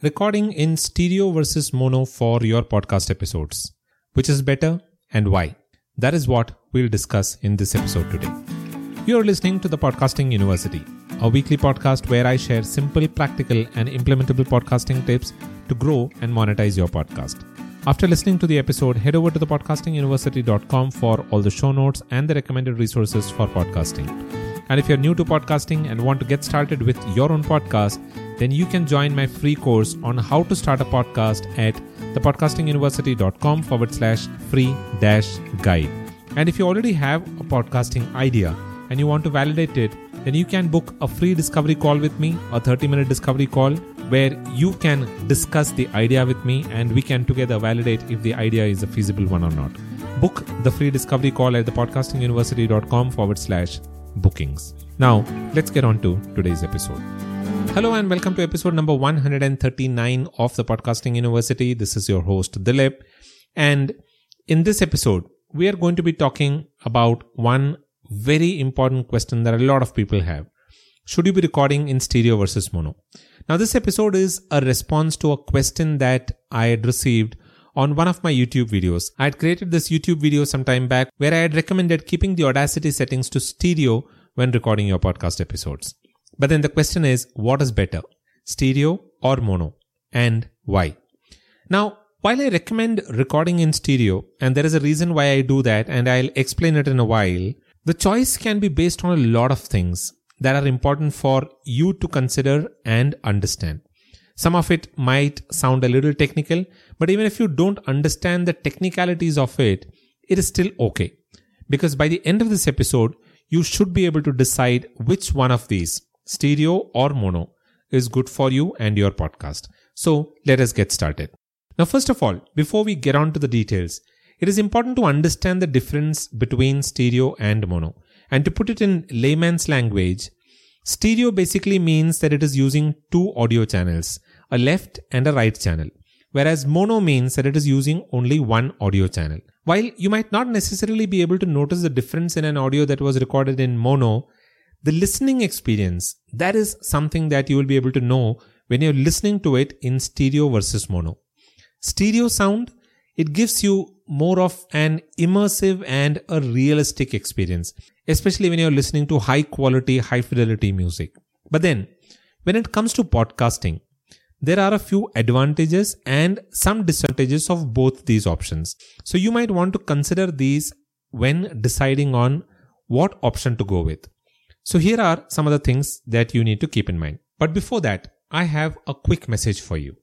recording in stereo versus mono for your podcast episodes. Which is better and why? That is what we'll discuss in this episode today. You're listening to the Podcasting University, a weekly podcast where I share simple, practical, and implementable podcasting tips to grow and monetize your podcast. After listening to the episode, head over to thepodcastinguniversity.com for all the show notes and the recommended resources for podcasting. And if you're new to podcasting and want to get started with your own podcast, then you can join my free course on how to start a podcast at thepodcastinguniversity.com forward slash free dash guide. And if you already have a podcasting idea and you want to validate it, then you can book a free discovery call with me, a 30 minute discovery call, where you can discuss the idea with me and we can together validate if the idea is a feasible one or not. Book the free discovery call at thepodcastinguniversity.com forward slash bookings. Now, let's get on to today's episode. Hello and welcome to episode number 139 of the Podcasting University. This is your host, Dilip. And in this episode, we are going to be talking about one very important question that a lot of people have. Should you be recording in stereo versus mono? Now, this episode is a response to a question that I had received on one of my YouTube videos. I had created this YouTube video some time back where I had recommended keeping the Audacity settings to stereo when recording your podcast episodes. But then the question is, what is better, stereo or mono, and why? Now, while I recommend recording in stereo, and there is a reason why I do that, and I'll explain it in a while, the choice can be based on a lot of things that are important for you to consider and understand. Some of it might sound a little technical, but even if you don't understand the technicalities of it, it is still okay. Because by the end of this episode, you should be able to decide which one of these, stereo or mono, is good for you and your podcast. So let us get started. Now, first of all, before we get on to the details, it is important to understand the difference between stereo and mono. And to put it in layman's language, stereo basically means that it is using two audio channels, a left and a right channel, whereas mono means that it is using only one audio channel. While you might not necessarily be able to notice the difference in an audio that was recorded in mono, the listening experience, that is something that you will be able to know when you're listening to it in stereo versus mono. Stereo sound, it gives you more of an immersive and a realistic experience, especially when you're listening to high quality, high fidelity music. But then, when it comes to podcasting, there are a few advantages and some disadvantages of both these options. So you might want to consider these when deciding on what option to go with. So here are some of the things that you need to keep in mind. But before that, I have a quick message for you.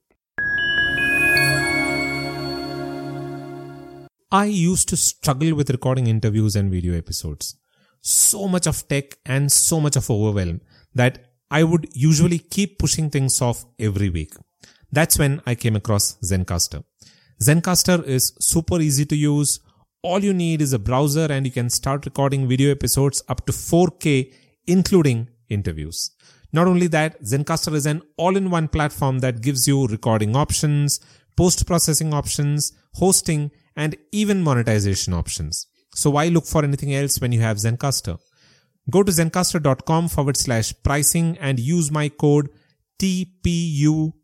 I used to struggle with recording interviews and video episodes. So much of tech and so much of overwhelm that I would usually keep pushing things off every week. That's when I came across Zencastr. Zencastr is super easy to use. All you need is a browser and you can start recording video episodes up to 4K, including interviews. Not only that, Zencastr is an all-in-one platform that gives you recording options, post-processing options, hosting, and even monetization options. So why look for anything else when you have Zencastr? Go to zencastr.com forward slash pricing and use my code TPUDIS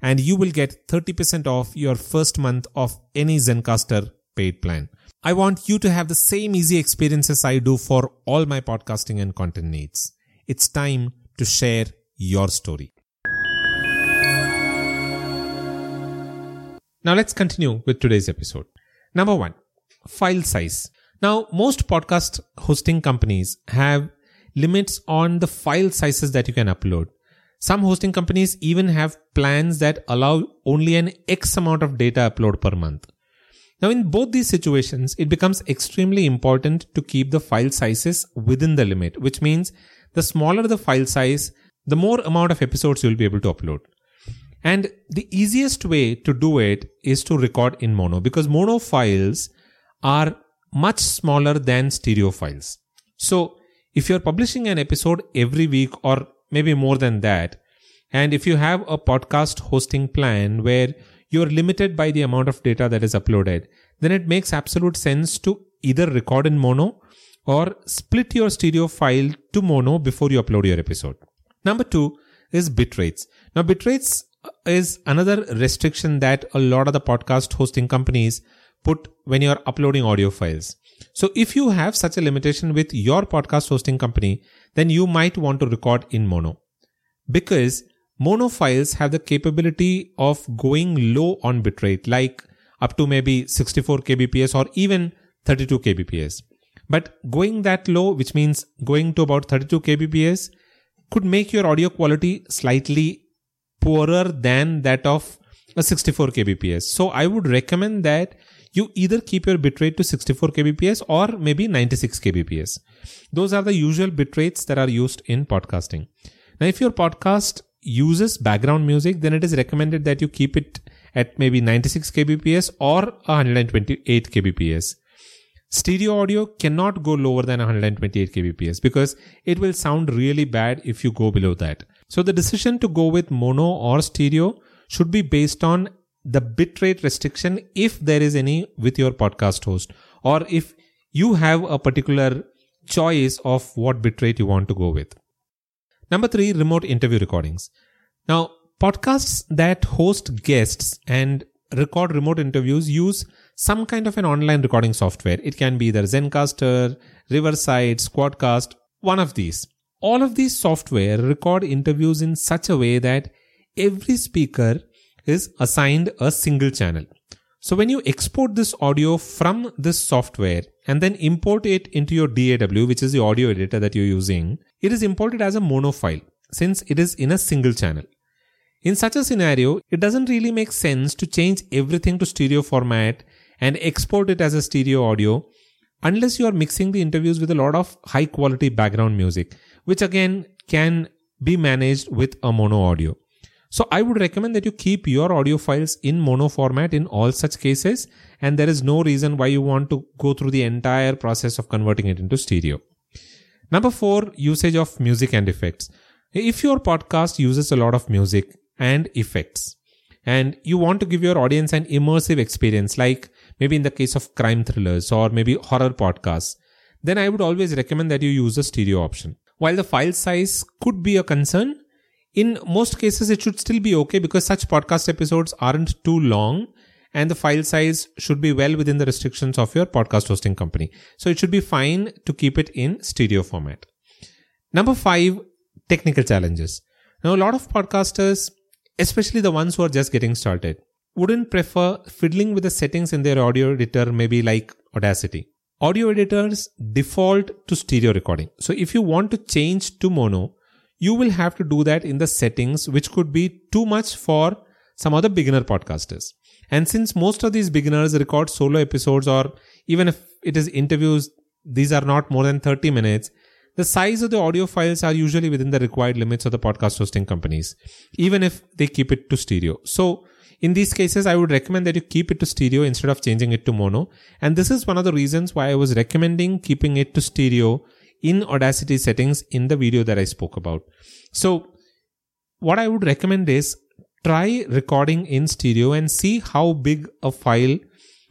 and you will get 30% off your first month of any Zencastr paid plan. I want you to have the same easy experiences I do for all my podcasting and content needs. It's time to share your story. Now let's continue with today's episode. Number one, file size. Now, most podcast hosting companies have limits on the file sizes that you can upload. Some hosting companies even have plans that allow only an X amount of data upload per month. Now, in both these situations, it becomes extremely important to keep the file sizes within the limit, which means the smaller the file size, the more amount of episodes you'll be able to upload. And the easiest way to do it is to record in mono because mono files are much smaller than stereo files. So if you're publishing an episode every week or maybe more than that, and if you have a podcast hosting plan where you're limited by the amount of data that is uploaded, then it makes absolute sense to either record in mono or split your stereo file to mono before you upload your episode. Number two, is bit rates. Now, bit rates is another restriction that a lot of the podcast hosting companies put when you're uploading audio files. So if you have such a limitation with your podcast hosting company, then you might want to record in mono because mono files have the capability of going low on bitrate, like up to maybe 64 kbps or even 32 kbps. But going that low, which means going to about 32 kbps, could make your audio quality slightly poorer than that of a 64 kbps. So I would recommend that you either keep your bitrate to 64 kbps or maybe 96 kbps. Those are the usual bitrates that are used in podcasting. Now, if your podcast uses background music, then it is recommended that you keep it at maybe 96 kbps or 128 kbps. Stereo audio cannot go lower than 128 kbps because it will sound really bad if you go below that. So the decision to go with mono or stereo should be based on the bitrate restriction if there is any with your podcast host or if you have a particular choice of what bitrate you want to go with. Number three, remote interview recordings. Now, podcasts that host guests and record remote interviews use some kind of an online recording software. It can be either Zencastr, Riverside, Squadcast, one of these. All of these software record interviews in such a way that every speaker is assigned a single channel. So when you export this audio from this software and then import it into your DAW, which is the audio editor that you're using, it is imported as a mono file since it is in a single channel. In such a scenario, it doesn't really make sense to change everything to stereo format and export it as a stereo audio unless you are mixing the interviews with a lot of high quality background music, which again can be managed with a mono audio. So I would recommend that you keep your audio files in mono format in all such cases. And there is no reason why you want to go through the entire process of converting it into stereo. Number four, usage of music and effects. If your podcast uses a lot of music and effects, and you want to give your audience an immersive experience, like maybe in the case of crime thrillers or maybe horror podcasts, then I would always recommend that you use a stereo option. While the file size could be a concern, in most cases it should still be okay because such podcast episodes aren't too long and the file size should be well within the restrictions of your podcast hosting company. So it should be fine to keep it in stereo format. Number five, technical challenges. Now, a lot of podcasters, especially the ones who are just getting started, wouldn't prefer fiddling with the settings in their audio editor, maybe like Audacity. Audio editors default to stereo recording. So if you want to change to mono, you will have to do that in the settings, which could be too much for some other beginner podcasters. And since most of these beginners record solo episodes, or even if it is interviews, these are not more than 30 minutes, the size of the audio files are usually within the required limits of the podcast hosting companies, even if they keep it to stereo. So, in these cases, I would recommend that you keep it to stereo instead of changing it to mono. And this is one of the reasons why I was recommending keeping it to stereo in Audacity settings in the video that I spoke about. So, what I would recommend is try recording in stereo and see how big a file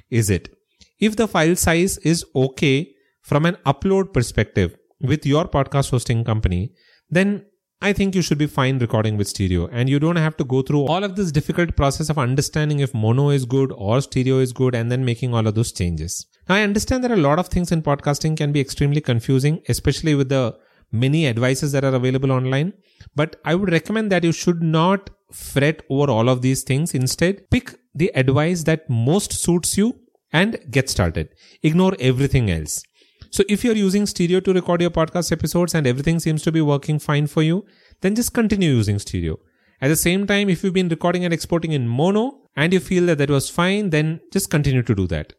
is it. If the file size is okay from an upload perspective with your podcast hosting company, then I think you should be fine recording with stereo and you don't have to go through all of this difficult process of understanding if mono is good or stereo is good and then making all of those changes. Now, I understand that a lot of things in podcasting can be extremely confusing, especially with the many advices that are available online. But I would recommend that you should not fret over all of these things. Instead, pick the advice that most suits you and get started. Ignore everything else. So if you're using stereo to record your podcast episodes and everything seems to be working fine for you, then just continue using stereo. At the same time, if you've been recording and exporting in mono and you feel that that was fine, then just continue to do that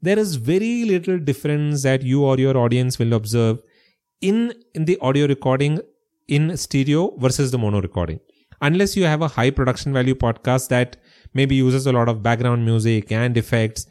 there is very little difference that you or your audience will observe in, in the audio recording in stereo versus the mono recording. Unless you have a high production value podcast that maybe uses a lot of background music and effects,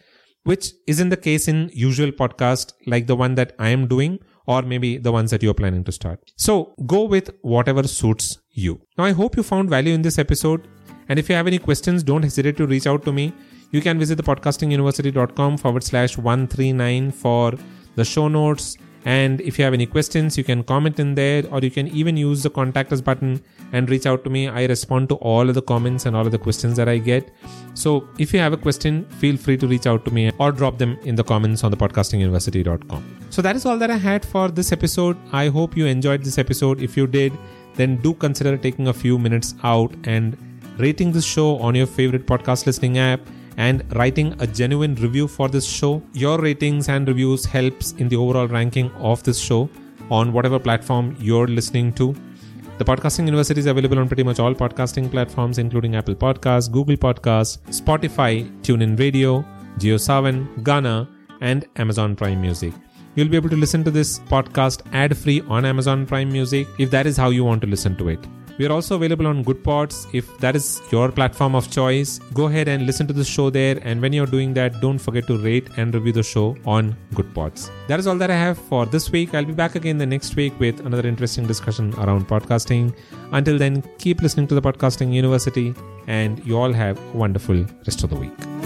which isn't the case in usual podcast like the one that I am doing or maybe the ones that you're planning to start. So go with whatever suits you. Now I hope you found value in this episode. And if you have any questions, don't hesitate to reach out to me. You can visit the podcastinguniversity.com forward slash 139 for the show notes And if you have any questions, you can comment in there or you can even use the contact us button and reach out to me. I respond to all of the comments and all of the questions that I get. So if you have a question, feel free to reach out to me or drop them in the comments on the podcastinguniversity.com. So that is all that I had for this episode. I hope you enjoyed this episode. If you did, then do consider taking a few minutes out and rating this show on your favorite podcast listening app and writing a genuine review for this show. Your ratings and reviews helps in the overall ranking of this show on whatever platform you're listening to. The Podcasting University is available on pretty much all podcasting platforms, including Apple Podcasts, Google Podcasts, Spotify, TuneIn Radio, JioSaavn, Gaana, and Amazon Prime Music. You'll be able to listen to this podcast ad free on Amazon Prime Music if that is how you want to listen to it. We are also available on Good Goodpods. If that is your platform of choice, go ahead and listen to the show there. And when you're doing that, don't forget to rate and review the show on Good Goodpods. That is all that I have for this week. I'll be back again the next week with another interesting discussion around podcasting. Until then, keep listening to the Podcasting University, and you all have a wonderful rest of the week.